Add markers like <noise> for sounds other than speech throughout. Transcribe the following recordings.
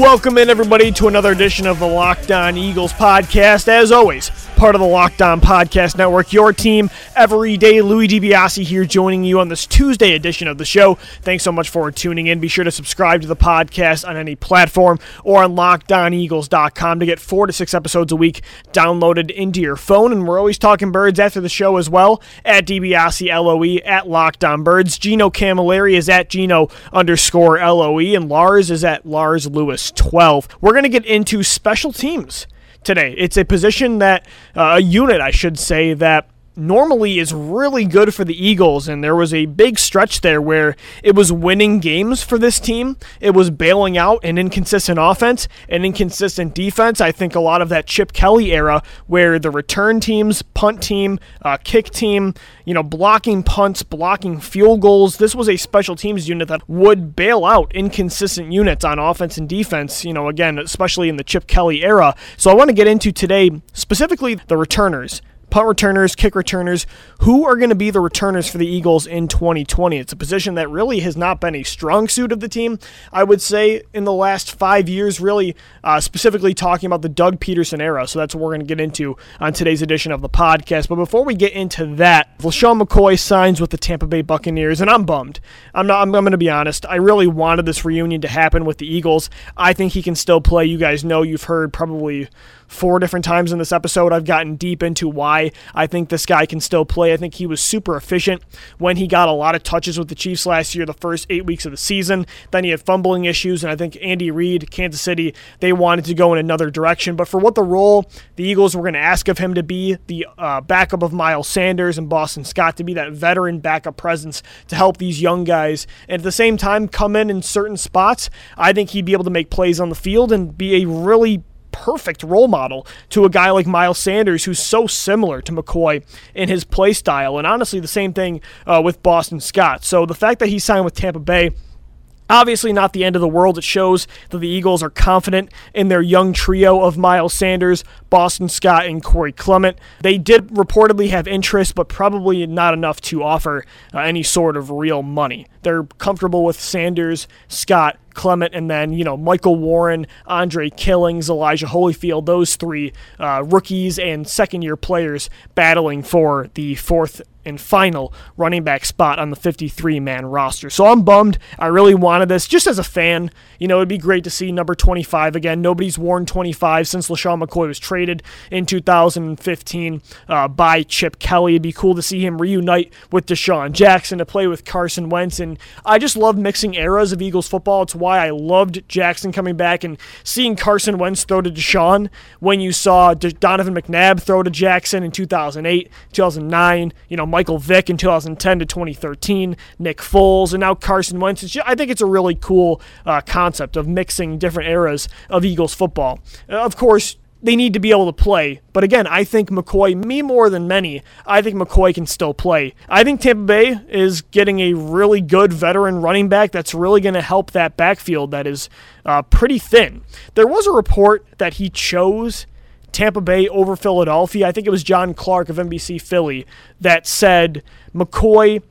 Welcome in, everybody, to another edition of the Locked On Eagles podcast. As always, part of the Locked On Podcast Network, your team every day. Louis DiBiase here joining you on this Tuesday edition of the show. Thanks so much for tuning in. Be sure to subscribe to the podcast on any platform or on lockedoneagles.com to get four to six episodes a week downloaded into your phone. And we're always talking birds after the show as well at DiBiase LOE at Locked On Birds. Gino Camilleri is at Gino underscore LOE, and Lars is at Lars Lewis 12. We're going to get into special teams today. It's a position that, uh, a unit, I should say, that normally is really good for the Eagles, and there was a big stretch there where it was winning games for this team. It was bailing out an inconsistent offense and inconsistent defense. I think a lot of that Chip Kelly era where the return teams, punt team, uh, kick team, you know, blocking punts, blocking field goals. This was a special teams unit that would bail out inconsistent units on offense and defense, you know, again, especially in the Chip Kelly era. So I want to get into today specifically the returners punt returners, kick returners. Who are going to be the returners for the Eagles in 2020? It's a position that really has not been a strong suit of the team, I would say, in the last five years, really, uh, specifically talking about the Doug Pederson era. So that's what we're going to get into on today's edition of the podcast. But before we get into that, LeSean McCoy signs with the Tampa Bay Buccaneers, and I'm bummed. I'm not, I'm, I'm going to be honest. I really wanted this reunion to happen with the Eagles. I think he can still play. You guys know, you've heard probably four different times in this episode. I've gotten deep into why I think this guy can still play. I think he was super efficient when he got a lot of touches with the Chiefs last year, the first eight weeks of the season. Then he had fumbling issues, and I think Andy Reid, Kansas City, they wanted to go in another direction. But for what the role the Eagles were going to ask of him to be, the uh, backup of Miles Sanders and Boston Scott, to be that veteran backup presence to help these young guys, and at the same time come in in certain spots, I think he'd be able to make plays on the field and be a really perfect role model to a guy like Miles Sanders, who's so similar to McCoy in his play style. And honestly, the same thing uh, with Boston Scott. So the fact that he signed with Tampa Bay. Obviously, not the end of the world. It shows that the Eagles are confident in their young trio of Miles Sanders, Boston Scott, and Corey Clement. They did reportedly have interest, but probably not enough to offer uh, any sort of real money. They're comfortable with Sanders, Scott, Clement, and then, you know, Michael Warren, Andre Killins, Elijah Holyfield, those three uh, rookies and second year players battling for the fourth and final running back spot on the 53 man roster. So I'm bummed. I really wanted this just as a fan. You know, it'd be great to see number 25 again. Nobody's worn 25 since LeSean McCoy was traded in 2015 uh, by Chip Kelly. It'd be cool to see him reunite with DeSean Jackson to play with Carson Wentz. And I just love mixing eras of Eagles football. It's why I loved Jackson coming back and seeing Carson Wentz throw to DeSean when you saw Donovan McNabb throw to Jackson in 2008, 2009, you know, Michael Vick in 2010 to 2013, Nick Foles, and now Carson Wentz. Just, I think it's a really cool uh, concept of mixing different eras of Eagles football. Uh, of course, they need to be able to play. But again, I think McCoy, me more than many, I think McCoy can still play. I think Tampa Bay is getting a really good veteran running back that's really going to help that backfield that is uh, pretty thin. There was a report that he chose Tampa Bay over Philadelphia. I think it was John Clark of NBC Philly that said McCoy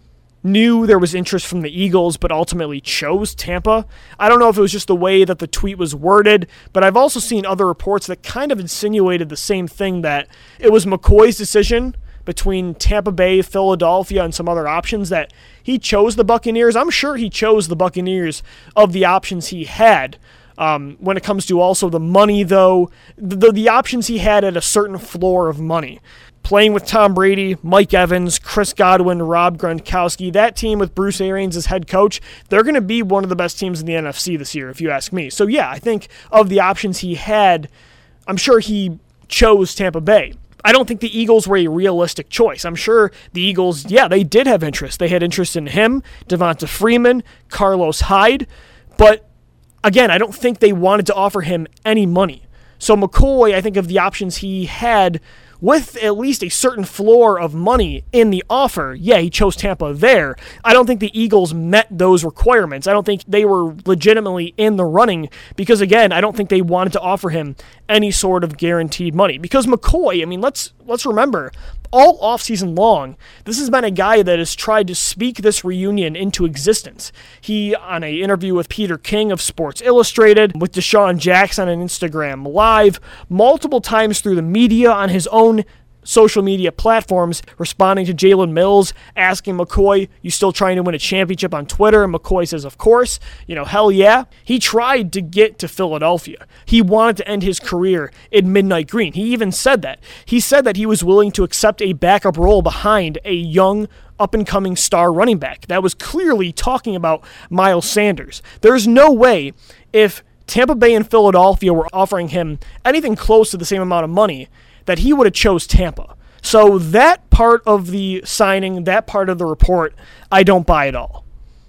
knew there was interest from the Eagles, but ultimately chose Tampa. I don't know if it was just the way that the tweet was worded, but I've also seen other reports that kind of insinuated the same thing that it was McCoy's decision between Tampa Bay, Philadelphia, and some other options that he chose the Buccaneers. I'm sure he chose the Buccaneers of the options he had. Um, when it comes to also the money, though, the, the options he had at a certain floor of money playing with Tom Brady, Mike Evans, Chris Godwin, Rob Gronkowski, that team with Bruce Arians as head coach, they're going to be one of the best teams in the NFC this year, if you ask me. So, yeah, I think of the options he had, I'm sure he chose Tampa Bay. I don't think the Eagles were a realistic choice. I'm sure the Eagles, yeah, they did have interest. They had interest in him, Devonta Freeman, Carlos Hyde, but again, I don't think they wanted to offer him any money. So McCoy, I think of the options he had with at least a certain floor of money in the offer, yeah, he chose Tampa there. I don't think the Eagles met those requirements. I don't think they were legitimately in the running because, again, I don't think they wanted to offer him any sort of guaranteed money. Because McCoy, I mean, let's let's remember, all offseason long, this has been a guy that has tried to speak this reunion into existence. He, on an interview with Peter King of Sports Illustrated, with DeSean Jackson on Instagram Live, multiple times through the media on his own social media platforms responding to Jalen Mills, asking McCoy, You still trying to win a championship on Twitter? And McCoy says, Of course. You know, hell yeah. He tried to get to Philadelphia. He wanted to end his career in Midnight Green. He even said that. He said that he was willing to accept a backup role behind a young, up and coming star running back. That was clearly talking about Miles Sanders. There's no way if Tampa Bay and Philadelphia were offering him anything close to the same amount of money that he would have chose Tampa. So that part of the signing, that part of the report, I don't buy at all.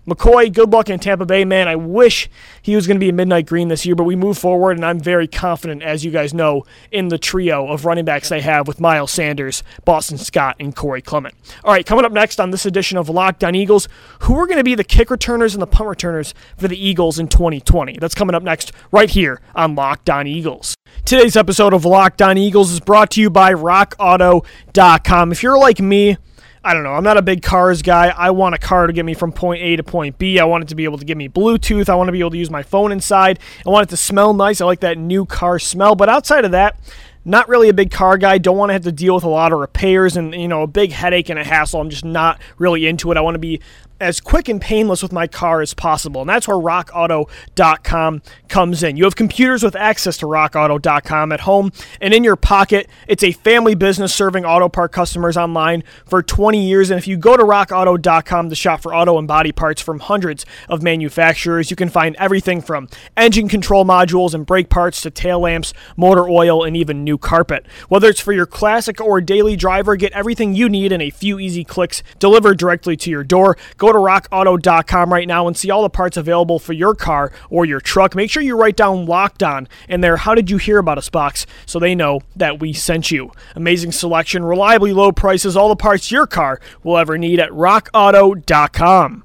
McCoy, good luck in Tampa Bay, man. I wish he was going to be a midnight green this year, but we move forward, and I'm very confident, as you guys know, in the trio of running backs I have with Miles Sanders, Boston Scott, and Corey Clement. All right, coming up next on this edition of Locked On Eagles, who are going to be the kick returners and the punt returners for the Eagles in 2020? That's coming up next right here on Locked On Eagles. Today's episode of Locked On Eagles is brought to you by RockAuto.com. If you're like me, I don't know. I'm not a big cars guy. I want a car to get me from point A to point B. I want it to be able to give me Bluetooth. I want to be able to use my phone inside. I want it to smell nice. I like that new car smell. But outside of that, not really a big car guy. Don't want to have to deal with a lot of repairs and you know a big headache and a hassle. I'm just not really into it. I want to be as quick and painless with my car as possible. And that's where rockauto.com comes in. You have computers with access to rockauto.com at home and in your pocket. It's a family business serving auto part customers online for 20 years. And if you go to rockauto.com to shop for auto and body parts from hundreds of manufacturers, you can find everything from engine control modules and brake parts to tail lamps, motor oil, and even new carpet. Whether it's for your classic or daily driver, get everything you need in a few easy clicks delivered directly to your door. Go to rockauto.com right now and see all the parts available for your car or your truck. Make sure you write down locked on in there. How did you hear about us box so they know that we sent you? Amazing selection, reliably low prices, all the parts your car will ever need at rockauto.com.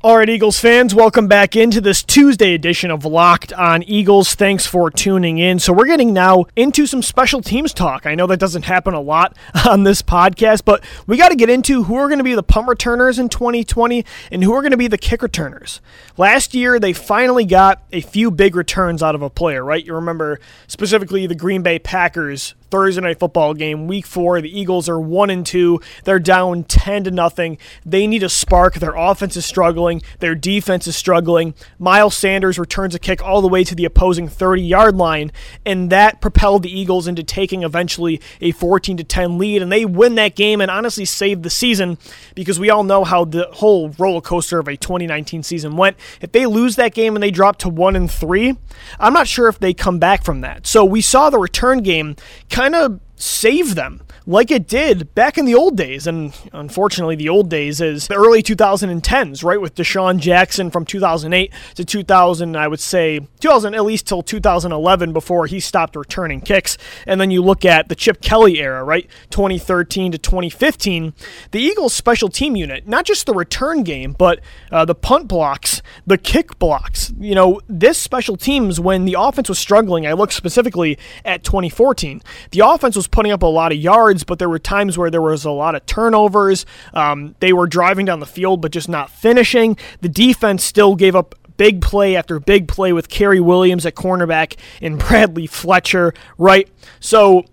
All right, Eagles fans, welcome back into this Tuesday edition of Locked on Eagles. Thanks for tuning in. So, we're getting now into some special teams talk. I know that doesn't happen a lot <laughs> on this podcast, but we got to get into who are going to be the punt returners in 2020 and who are going to be the kick returners. Last year, they finally got a few big returns out of a player, right? You remember specifically the Green Bay Packers Thursday night football game, week four. The Eagles are one and two. They're down ten to nothing. They need a spark. Their offense is struggling. Their defense is struggling. Miles Sanders returns a kick all the way to the opposing 30 yard line, and that propelled the Eagles into taking eventually a 14 to 10 lead. And they win that game and honestly saved the season because we all know how the whole roller coaster of a 2019 season went. If they lose that game and they drop to one and three, I'm not sure if they come back from that. So we saw the return game kind of save them like it did back in the old days. And unfortunately, the old days is the early 2010s, right? With DeSean Jackson from 2008 to 2000, I would say 2000 at least till 2011 before he stopped returning kicks. And then you look at the Chip Kelly era, right? 2013 to 2015. The Eagles special team unit, not just the return game, but uh, the punt blocks, the kick blocks. You know, this special teams, when the offense was struggling, I look specifically at 2014. The offense was putting up a lot of yards, but there were times where there was a lot of turnovers. Um, they were driving down the field, but just not finishing. The defense still gave up big play after big play with Cary Williams at cornerback and <laughs> Bradley Fletcher, right? So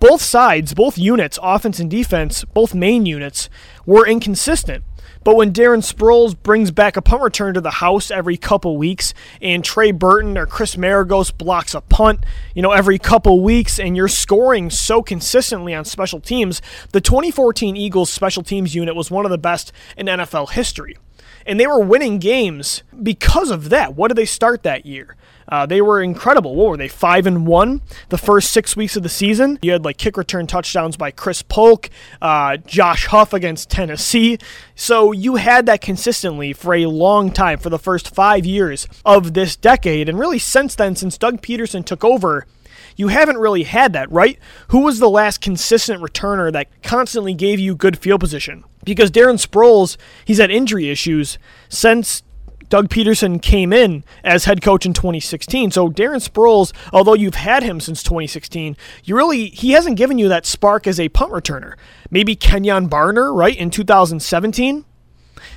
both sides, both units, offense and defense, both main units, were inconsistent. But when Darren Sproles brings back a punt return to the house every couple weeks, and Trey Burton or Chris Maragos blocks a punt, you know, every couple weeks, and you're scoring so consistently on special teams, the 2014 Eagles special teams unit was one of the best in NFL history. And they were winning games because of that. What did they start that year? Uh, they were incredible. What were they? Five and one the first six weeks of the season. You had like kick return touchdowns by Chris Polk, uh, Josh Huff against Tennessee. So you had that consistently for a long time for the first five years of this decade, and really since then, since Doug Pederson took over. You haven't really had that, right? Who was the last consistent returner that constantly gave you good field position? Because Darren Sproles, he's had injury issues since Doug Pederson came in as head coach in 2016. So Darren Sproles, although you've had him since 2016, you really he hasn't given you that spark as a punt returner. Maybe Kenjon Barner, right, in 2017.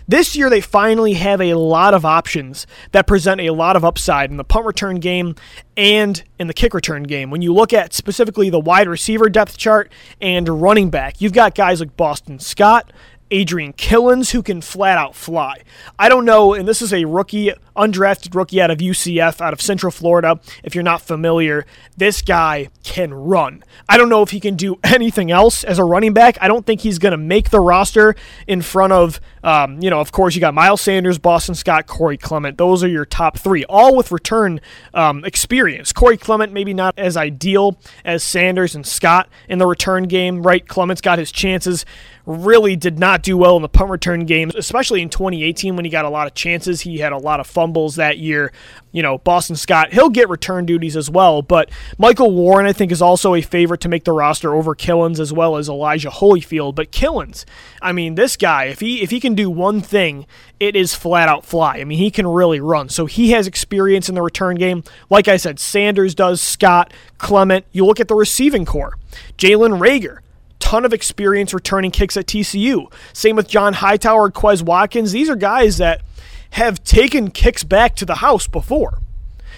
This year, they finally have a lot of options that present a lot of upside in the punt return game and in the kick return game. When you look at specifically the wide receiver depth chart and running back, you've got guys like Boston Scott, Adrian Killins, who can flat out fly. I don't know, and this is a rookie, undrafted rookie out of UCF, out of Central Florida. If you're not familiar, this guy can run. I don't know if he can do <laughs> anything else as a running back. I don't think he's going to make the roster in front of, um, you know, of course, you got Miles Sanders, Boston Scott, Corey Clement. Those are your top three, all with return um, experience. Corey Clement, maybe not as ideal as Sanders and Scott in the return game, right? Clement's got his chances really did not do well in the punt return games, especially in 2018 when he got a lot of chances. He had a lot of fumbles that year. You know, Boston Scott, he'll get return duties as well, but Michael Warren, I think, is also a favorite to make the roster over Killins as well as Elijah Holyfield. But Killins, I mean, this guy, if he if he can do one thing, it is flat out fly. I mean, he can really run. So he has experience in the return game. Like I said, Sanders does, Scott, Clement. You look at the receiving core. Jalen Reagor, ton of experience returning kicks at TCU. Same with John Hightower, Quez Watkins. These are guys that have taken kicks back to the house before.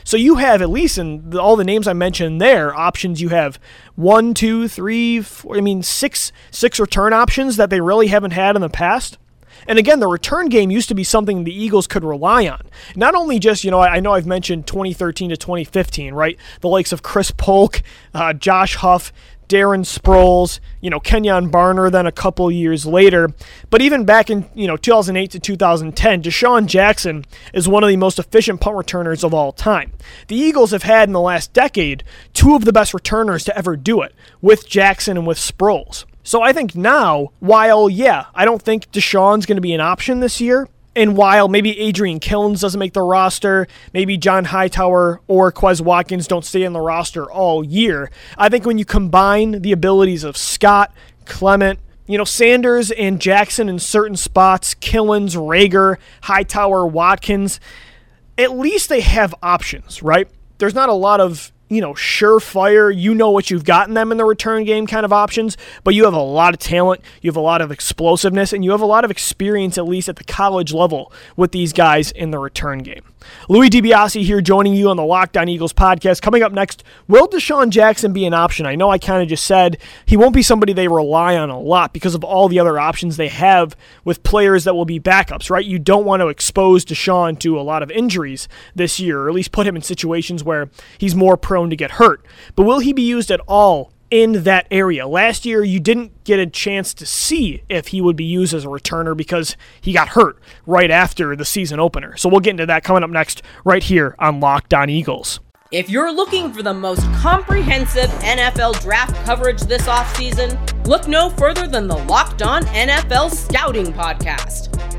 So you have at least in all the names I mentioned there options. You have one, two, three, four, I mean six six return options that they really haven't had in the past. And again, the return game used to be something the Eagles could rely on. Not only just, you know, I know I've mentioned 2013 to 2015, right? The likes of Chris Polk, uh, Josh Huff, Darren Sproles, you know, Kenjon Barner then a couple years later. But even back in, you know, 2008 to 2010, DeSean Jackson is one of the most efficient punt returners of all time. The Eagles have had in the last decade two of the best returners to ever do it, with Jackson and with Sproles. So I think now, while, yeah, I don't think DeSean's going to be an option this year, and while maybe Adrian Killins doesn't make the roster, maybe John Hightower or Quez Watkins don't stay in the roster all year, I think when you combine the abilities of Scott, Clement, you know, Sanders and Jackson in certain spots, Killins, Reagor, Hightower, Watkins, at least they have options, right? There's not a lot of you know, surefire, you know what you've gotten them in the return game kind of options, but you have a lot of talent, you have a lot of explosiveness, and you have a lot of experience, at least at the college level, with these guys in the return game. Louis DiBiase here joining you on the Locked On Eagles podcast. Coming up next, will DeSean Jackson be an option? I know I kind of just said he won't be somebody they rely on a lot because of all the other options they have with players that will be backups, right? You don't want to expose DeSean to a lot of injuries this year, or at least put him in situations where he's more prone to get hurt. But will he be used at all in that area. Last year, you didn't get a chance to see if he would be used as a returner because he got hurt right after the season opener. So we'll get into that coming up next, right here on Locked On Eagles. If you're looking for the most comprehensive NFL draft coverage this offseason, Look no further than the Locked On NFL Scouting Podcast.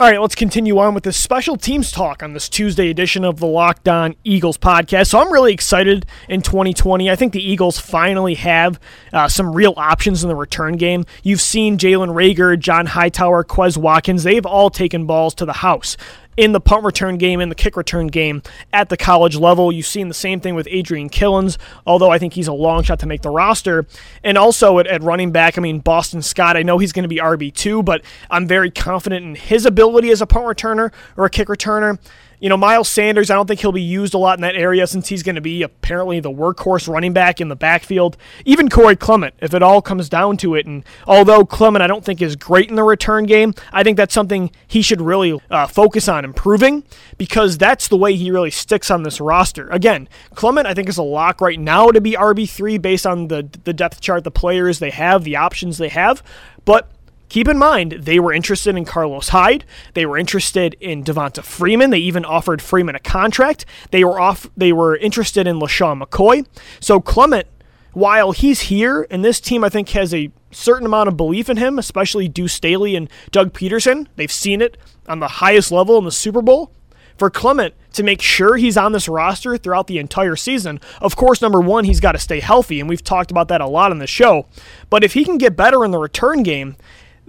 All right, let's continue on with this special teams talk on this Tuesday edition of the Locked On Eagles podcast. So I'm really excited in 2020. I think the Eagles finally have uh, some real options in the return game. You've seen Jalen Reagor, John Hightower, Quez Watkins. They've all taken balls to the house in the punt return game and the kick return game at the college level. You've seen the same thing with Adrian Killins, although I think he's a long shot to make the roster. And also at, at running back, I mean, Boston Scott, I know he's going to be RB2, but I'm very confident in his ability as a punt returner or a kick returner. You know, Miles Sanders, I don't think he'll be used a lot in that area since he's going to be apparently the workhorse running back in the backfield. Even Corey Clement, if it all comes down to it. And although Clement, I don't think is great in the return game, I think that's something he should really uh, focus on improving because that's the way he really sticks on this roster. Again, Clement, I think, is a lock right now to be RB3 based on the, the depth chart, the players they have, the options they have. But Keep in mind, they were interested in Carlos Hyde. They were interested in Devonta Freeman. They even offered Freeman a contract. They were off. They were interested in LeSean McCoy. So Clement, while he's here, and this team I think has a certain amount of belief in him, especially Deuce Staley and Doug Pederson, They've seen it on the highest level in the Super Bowl. For Clement to make sure he's on this roster throughout the entire season, of course, number one, he's got to stay healthy, and we've talked about that a lot on the show. But if he can get better in the return game,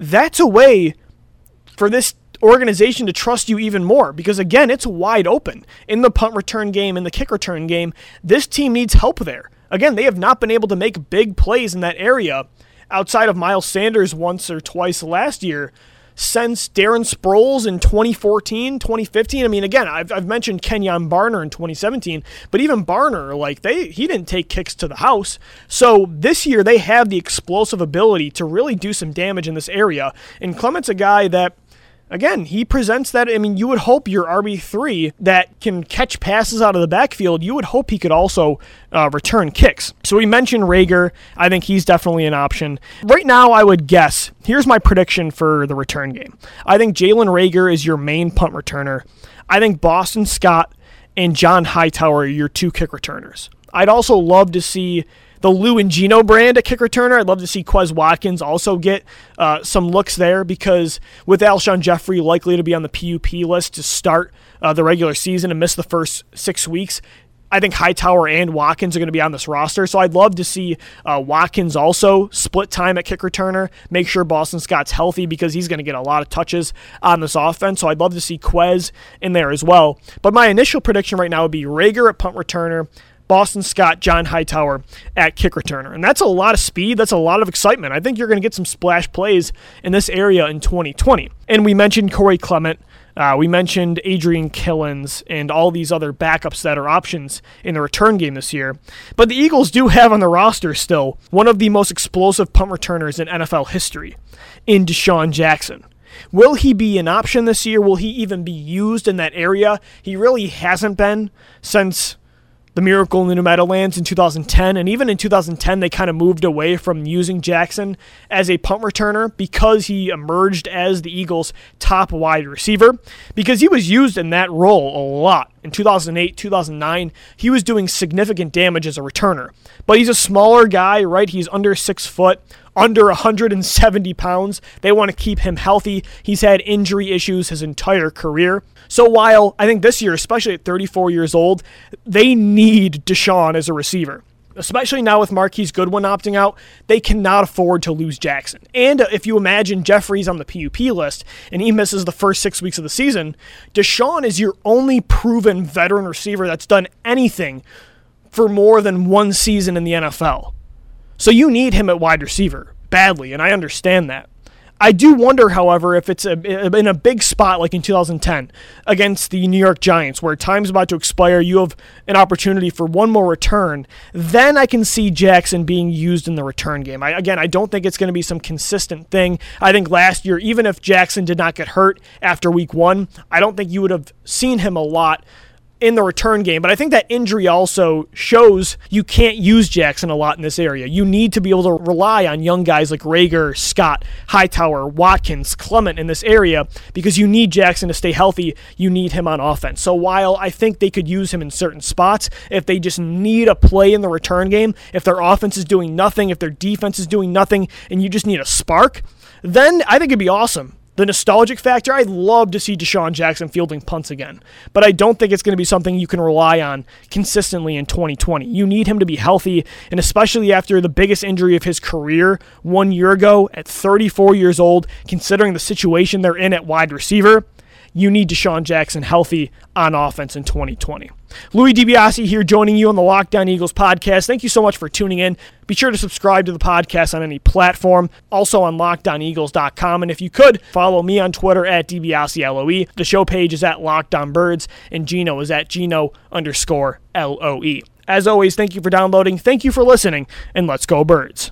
that's a way for this organization to trust you even more because again it's wide open. In the punt return game in the kick return game this team needs help there. Again they have not been able to make big plays in that area outside of miles sanders once or twice last year since Darren Sproles in 2014, 2015. I mean, again, I've, I've mentioned Kenjon Barner in 2017, but even Barner, like they he didn't take kicks to the house. So this year they have the explosive ability to really do some damage in this area. And Clement's a guy that again, he presents that. I mean, you would hope your RB3 that can catch passes out of the backfield, you would hope he could also uh, return kicks. So we mentioned Reagor. I think he's definitely an option. Right now, I would guess here's my prediction for the return game. I think Jalen Reagor is your main punt returner. I think Boston Scott and John Hightower are your two kick returners. I'd also love to see the Lou and Gino brand at kick returner. I'd love to see Quez Watkins also get uh, some looks there because with Alshon Jeffery likely to be on the PUP list to start uh, the regular season and miss the first six weeks, I think Hightower and Watkins are going to be on this roster. So I'd love to see uh, Watkins also split time at kick returner, make sure Boston Scott's healthy because he's going to get a lot of touches on this offense. So I'd love to see Quez in there as well. But my initial prediction right now would be Reagor at punt returner, Boston Scott, John Hightower at kick returner. And that's a lot of speed. That's a lot of excitement. I think you're going to get some splash plays in this area in 2020. And we mentioned Corey Clement. Uh, we mentioned Adrian Killins and all these other backups that are options in the return game this year. But the Eagles do have on the roster still one of the most explosive punt returners in NFL history in DeSean Jackson. Will he be an option this year? Will he even be used in that area? He really hasn't been since the Miracle in the New Meadowlands in 2010, and even in 2010, they kind of moved away from using Jackson as a punt returner because he emerged as the Eagles' top wide receiver, because he was used in that role a lot. In 2008, 2009, he was doing significant damage as a returner. But he's a smaller guy, right? He's under six foot, under 170 pounds. They want to keep him healthy. He's had injury issues his entire career. So while I think this year, especially at 34 years old, they need DeSean as a receiver especially now with Marquise Goodwin opting out, they cannot afford to lose Jackson. And uh, if you imagine Jeffery's on the PUP list and he misses the first six weeks of the season, DeSean is your only proven veteran receiver that's done anything for more than one season in the NFL. So you need him at wide receiver badly, and I understand that. I do wonder, however, if it's a, in a big spot like in 2010 against the New York Giants, where time's about to expire, you have an opportunity for one more return. Then I can see Jackson being used in the return game. I, again, I don't think it's going to be some consistent thing. I think last year, even if Jackson did not get hurt after week one, I don't think you would have seen him a lot in the return game. But I think that injury also shows you can't use Jackson a lot in this area. You need to be able to rely on young guys like Reagor, Scott, Hightower, Watkins, Clement in this area because you need Jackson to stay healthy. You need him on offense. So while I think they could use him in certain spots, if they just need a play in the return game, if their offense is doing nothing, if their defense is doing nothing, and you just need a spark, then I think it'd be awesome the nostalgic factor, I'd love to see DeSean Jackson fielding punts again, but I don't think it's going to be something you can rely on consistently in 2020. You need him to be healthy, and especially after the biggest injury of his career one year ago at 34 years old, considering the situation they're in at wide receiver, you need DeSean Jackson healthy on offense in 2020. Louis DiBiase here joining you on the Locked On Eagles podcast. Thank you so much for tuning in. Be sure to subscribe to the podcast on any platform, also on lockedoneagles.com. And if you could, follow me on Twitter at DiBiaseLOE. The show page is at Locked On Birds, and Gino is at Gino underscore LOE. As always, thank you for downloading, thank you for listening, and let's go, Birds.